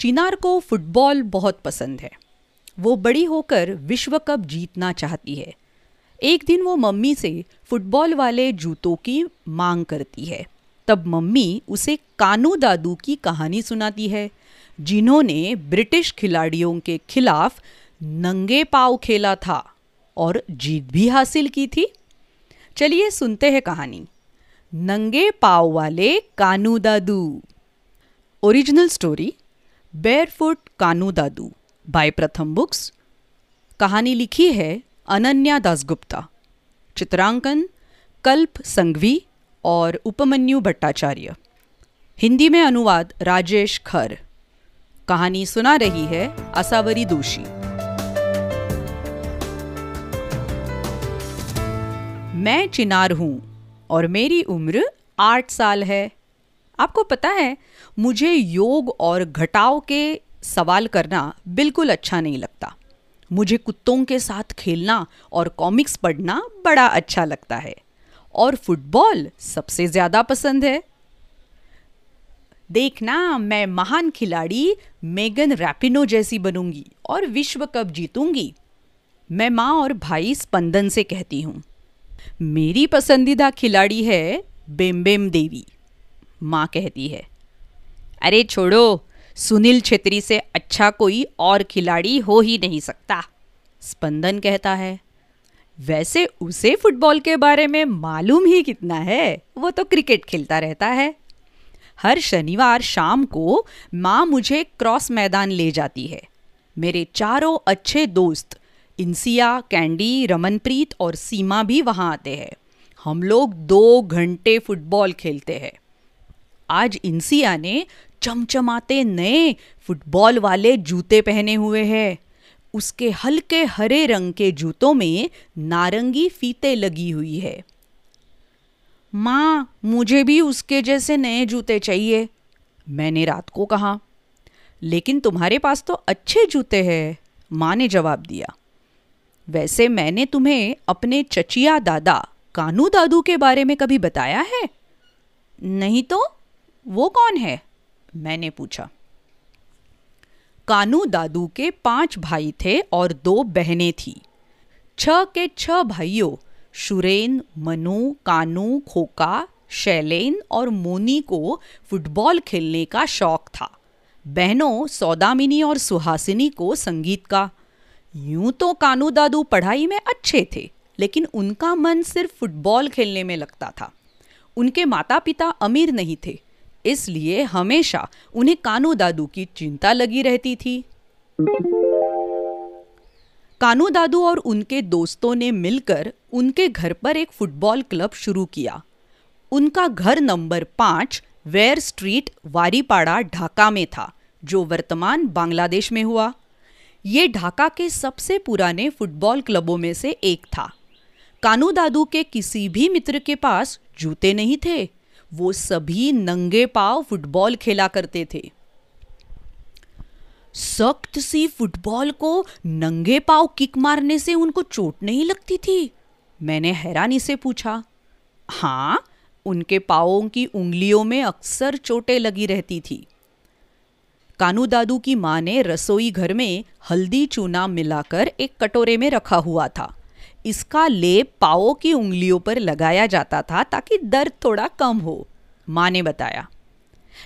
चिनार को फुटबॉल बहुत पसंद है। वो बड़ी होकर विश्व कप जीतना चाहती है। एक दिन वो मम्मी से फुटबॉल वाले जूतों की मांग करती है। तब मम्मी उसे कानू दादू की कहानी सुनाती है, जिन्होंने ब्रिटिश खिलाड़ियों के खिलाफ नंगे पाव खेला था और जीत भी हासिल की थी। चलिए सुनते हैं कहानी। नंगे पाव वाले Kanu Dadu. Original story barefoot Kanu Dadu by Pratham Books कहानी लिखी है अनन्या दासगुप्ता चित्रांकन कल्प संघवी और उपमन्यु भट्टाचार्य हिंदी में अनुवाद राजेश खर कहानी सुना रही है असावरी दोषी मैं चिनार हूँ और मेरी उम्र आठ साल है आपको पता है, मुझे योग और घटाव के सवाल करना बिल्कुल अच्छा नहीं लगता। मुझे कुत्तों के साथ खेलना और कॉमिक्स पढ़ना बड़ा अच्छा लगता है। और फुटबॉल सबसे ज़्यादा पसंद है। देखना, मैं महान खिलाड़ी मेगन रैपिनो जैसी बनूँगी और विश्व कप जीतूँगी। मैं माँ और भाई स्पंदन से कहती हूँ, मेरी पसंदीदा खिलाड़ी है बेम्बेम देवी। माँ कहती है। अरे छोड़ो, सुनील छेत्री से अच्छा कोई और खिलाड़ी हो ही नहीं सकता, स्पंदन कहता है। वैसे उसे फुटबॉल के बारे में मालूम ही कितना है, वो तो क्रिकेट खेलता रहता है। हर शनिवार शाम को माँ मुझे क्रॉस मैदान ले जाती है। मेरे चारों अच्छे दोस्त इंसिया कैंडी, रमनप्रीत और सीमा भी वहाँ आते हैं। हम लोग दो घंटे फुटबॉल खेलते हैं। आज इंसिया ने चमचमाते नए फुटबॉल वाले जूते पहने हुए हैं। उसके हल्के हरे रंग के जूतों में नारंगी फीते लगी हुई है। माँ, मुझे भी उसके जैसे नए जूते चाहिए, मैंने रात को कहा। लेकिन तुम्हारे पास तो अच्छे जूते हैं, माँ ने जवाब दिया। वैसे मैंने तुम्हें अपने चचिया दादा, कानू दादू के बारे में कभी बताया है? नहीं तो? वो कौन है? मैंने पूछा। कानू दादू के पाँच भाई थे और दो बहनें थी। छह के छह भाइयों शुरेन मनु, कानू, खोका, शैलेन और मोनी को फुटबॉल खेलने का शौक था। बहनों सौदामिनी और सुहासिनी को संगीत का। यूँ तो कानू दादू पढ़ाई में अच्छे थे, लेकिन उनका मन सिर्फ़ फुटबॉल खेलने में लगता था। उनके माता पिता अमीर नहीं थे। इसलिए हमेशा उन्हें कानू दादू की चिंता लगी रहती थी। कानू दादू और उनके दोस्तों ने मिलकर उनके घर पर एक फुटबॉल क्लब शुरू किया। उनका घर नंबर पाँच वेयर स्ट्रीट, वारीपाड़ा, ढाका में था, जो वर्तमान बांग्लादेश में हुआ। ये ढाका के सबसे पुराने फुटबॉल क्लबों में से एक था। कानू दादू के किसी भी मित्र के पास जूते नहीं थे। वो सभी नंगे पाव फुटबॉल खेला करते थे। सख्त सी फुटबॉल को नंगे पाव किक मारने से उनको चोट नहीं लगती थी? मैंने हैरानी से पूछा। हाँ उनके पावों की उंगलियों में अक्सर चोटें लगी रहती थी। कानू दादू की माँ ने रसोई घर में हल्दी चूना मिलाकर एक कटोरे में रखा हुआ था। इसका लेप पाओ की उंगलियों पर लगाया जाता था ताकि दर्द थोड़ा कम हो, माँ ने बताया।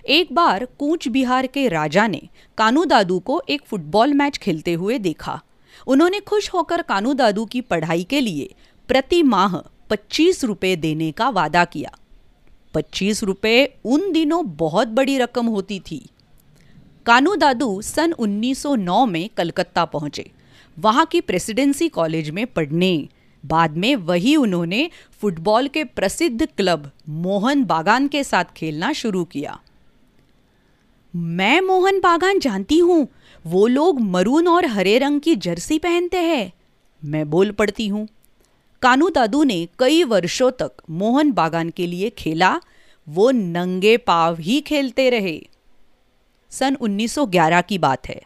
एक बार कूच बिहार के राजा ने कानू दादू को एक फुटबॉल मैच खेलते हुए देखा। उन्होंने खुश होकर कानू दादू की पढ़ाई के लिए प्रति माह पच्चीस रुपये देने का वादा किया। पच्चीस रुपये उन दिनों बहुत बड़ी रकम होती थी। कानू दादू सन 1909 में कलकत्ता पहुँचे। वहाँ की प्रेसिडेंसी कॉलेज में पढ़ने। बाद में वही उन्होंने फुटबॉल के प्रसिद्ध क्लब मोहन बागान के साथ खेलना शुरू किया। मैं मोहन बागान जानती हूँ। वो लोग मरून और हरे रंग की जर्सी पहनते हैं। मैं बोल पड़ती हूँ। कानू दादू ने कई वर्षों तक मोहन बागान के लिए खेला। वो नंगे पाव ही खेलते रहे। सन 1911 की बात है।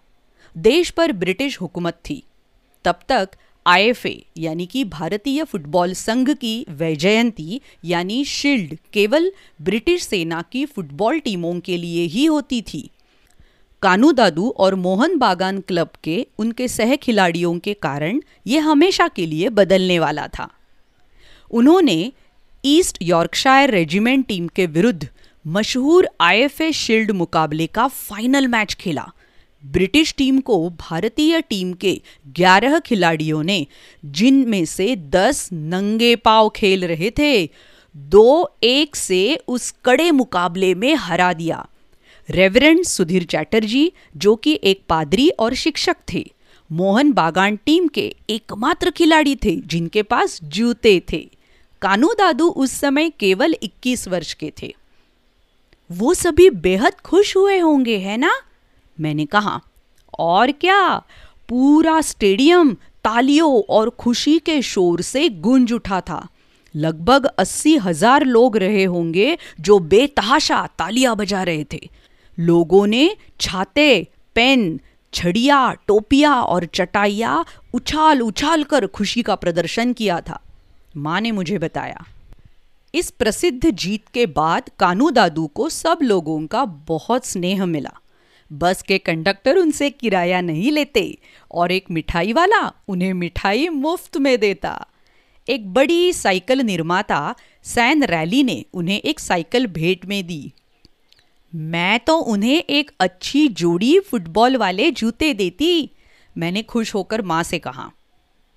देश पर ब्रिटिश हुकूमत थी। तब तक आईएफए यानी कि भारतीय फुटबॉल संघ की वैजयंती यानी शील्ड केवल ब्रिटिश सेना की फुटबॉल टीमों के लिए ही होती थी। कानू दादू और मोहन बागान क्लब के उनके सह खिलाड़ियों के कारण यह हमेशा के लिए बदलने वाला था। उन्होंने ईस्ट यॉर्कशायर रेजिमेंट टीम के विरुद्ध मशहूर आईएफए शील्ड मुकाबले का फाइनल मैच खेला। ब्रिटिश टीम को भारतीय टीम के 11 खिलाड़ियों ने, जिनमें से 10 नंगे पाव खेल रहे थे, दो एक से उस कड़े मुकाबले में हरा दिया। रेवरेंड सुधीर चैटर्जी, जो कि एक पादरी और शिक्षक थे, मोहन बागान टीम के एकमात्र खिलाड़ी थे, जिनके पास जूते थे। कानू दादू उस समय केवल 21 वर्ष के थे। वो सभी बेहद खुश हुए होंगे, है ना? मैंने कहा, और क्या? पूरा स्टेडियम तालियों और खुशी के शोर से गूंज उठा था। लगभग अस्सी हज़ार लोग रहे होंगे जो बेतहाशा तालियाँ बजा रहे थे। लोगों ने छाते, पेन, छड़िया, टोपिया और चटाइया उछाल उछाल कर खुशी का प्रदर्शन किया था। माँ ने मुझे बताया, इस प्रसिद्ध जीत के बाद कानू दादू को सब लोगों का बहुत स्नेह मिला। बस के कंडक्टर उनसे किराया नहीं लेते और एक मिठाई वाला उन्हें मिठाई मुफ़्त में देता। एक बड़ी साइकिल निर्माता सैन रैली ने उन्हें एक साइकिल भेंट में दी। मैं तो उन्हें एक अच्छी जोड़ी फुटबॉल वाले जूते देती, मैंने खुश होकर माँ से कहा।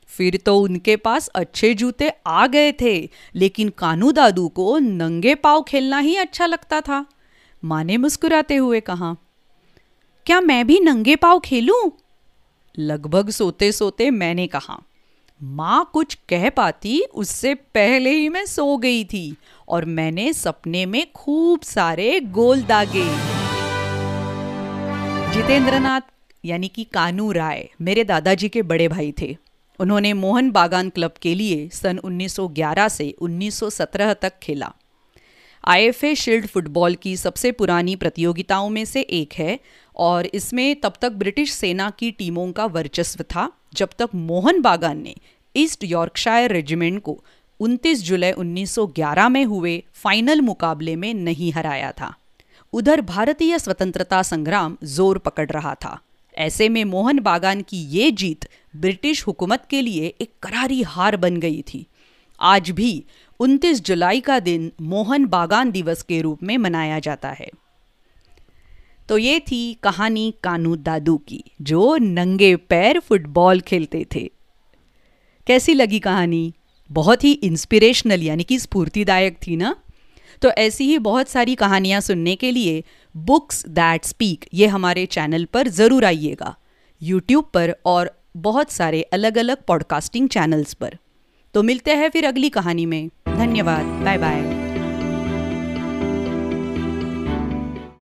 फिर तो उनके पास अच्छे जूते आ गए थे, लेकिन कानू दादू को नंगे पाव खेलना ही अच्छा लगता था। माँ ने मुस्कुराते हुए कहा क्या मैं भी नंगे पाव खेलूं? लगभग सोते सोते मैंने कहा, माँ, कुछ कह पाती? उससे पहले ही मैं सो गई थी और मैंने सपने में खूब सारे गोल दागे। जितेंद्रनाथ, यानी कि कानू राय, मेरे दादाजी के बड़े भाई थे। उन्होंने मोहन बागान क्लब के लिए सन 1911 से 1917 तक खेला। आईएफए शील्ड फुटबॉल की सबसे पुरानी प्रतियोगिताओं में से एक है और इसमें तब तक ब्रिटिश सेना की टीमों का वर्चस्व था, जब तक मोहन बागान ने ईस्ट यॉर्कशायर रेजिमेंट को 29 जुलाई 1911 में हुए फाइनल मुकाबले में नहीं हराया था। उधर भारतीय स्वतंत्रता संग्राम ज़ोर पकड़ रहा था। ऐसे में मोहन बागान की ये जीत ब्रिटिश हुकूमत के लिए एक करारी हार बन गई थी। आज भी 29 जुलाई का दिन मोहन बागान दिवस के रूप में मनाया जाता है। तो ये थी कहानी कानू दादू की, जो नंगे पैर फुटबॉल खेलते थे। कैसी लगी कहानी? बहुत ही इंस्पिरेशनल यानी कि स्फूर्तिदायक थी ना? तो ऐसी ही बहुत सारी कहानियाँ सुनने के लिए बुक्स दैट स्पीक ये हमारे चैनल पर ज़रूर आइएगा। यूट्यूब पर और बहुत सारे अलग अलग पॉडकास्टिंग चैनल्स पर। तो मिलते हैं फिर अगली कहानी में। धन्यवाद। Bye bye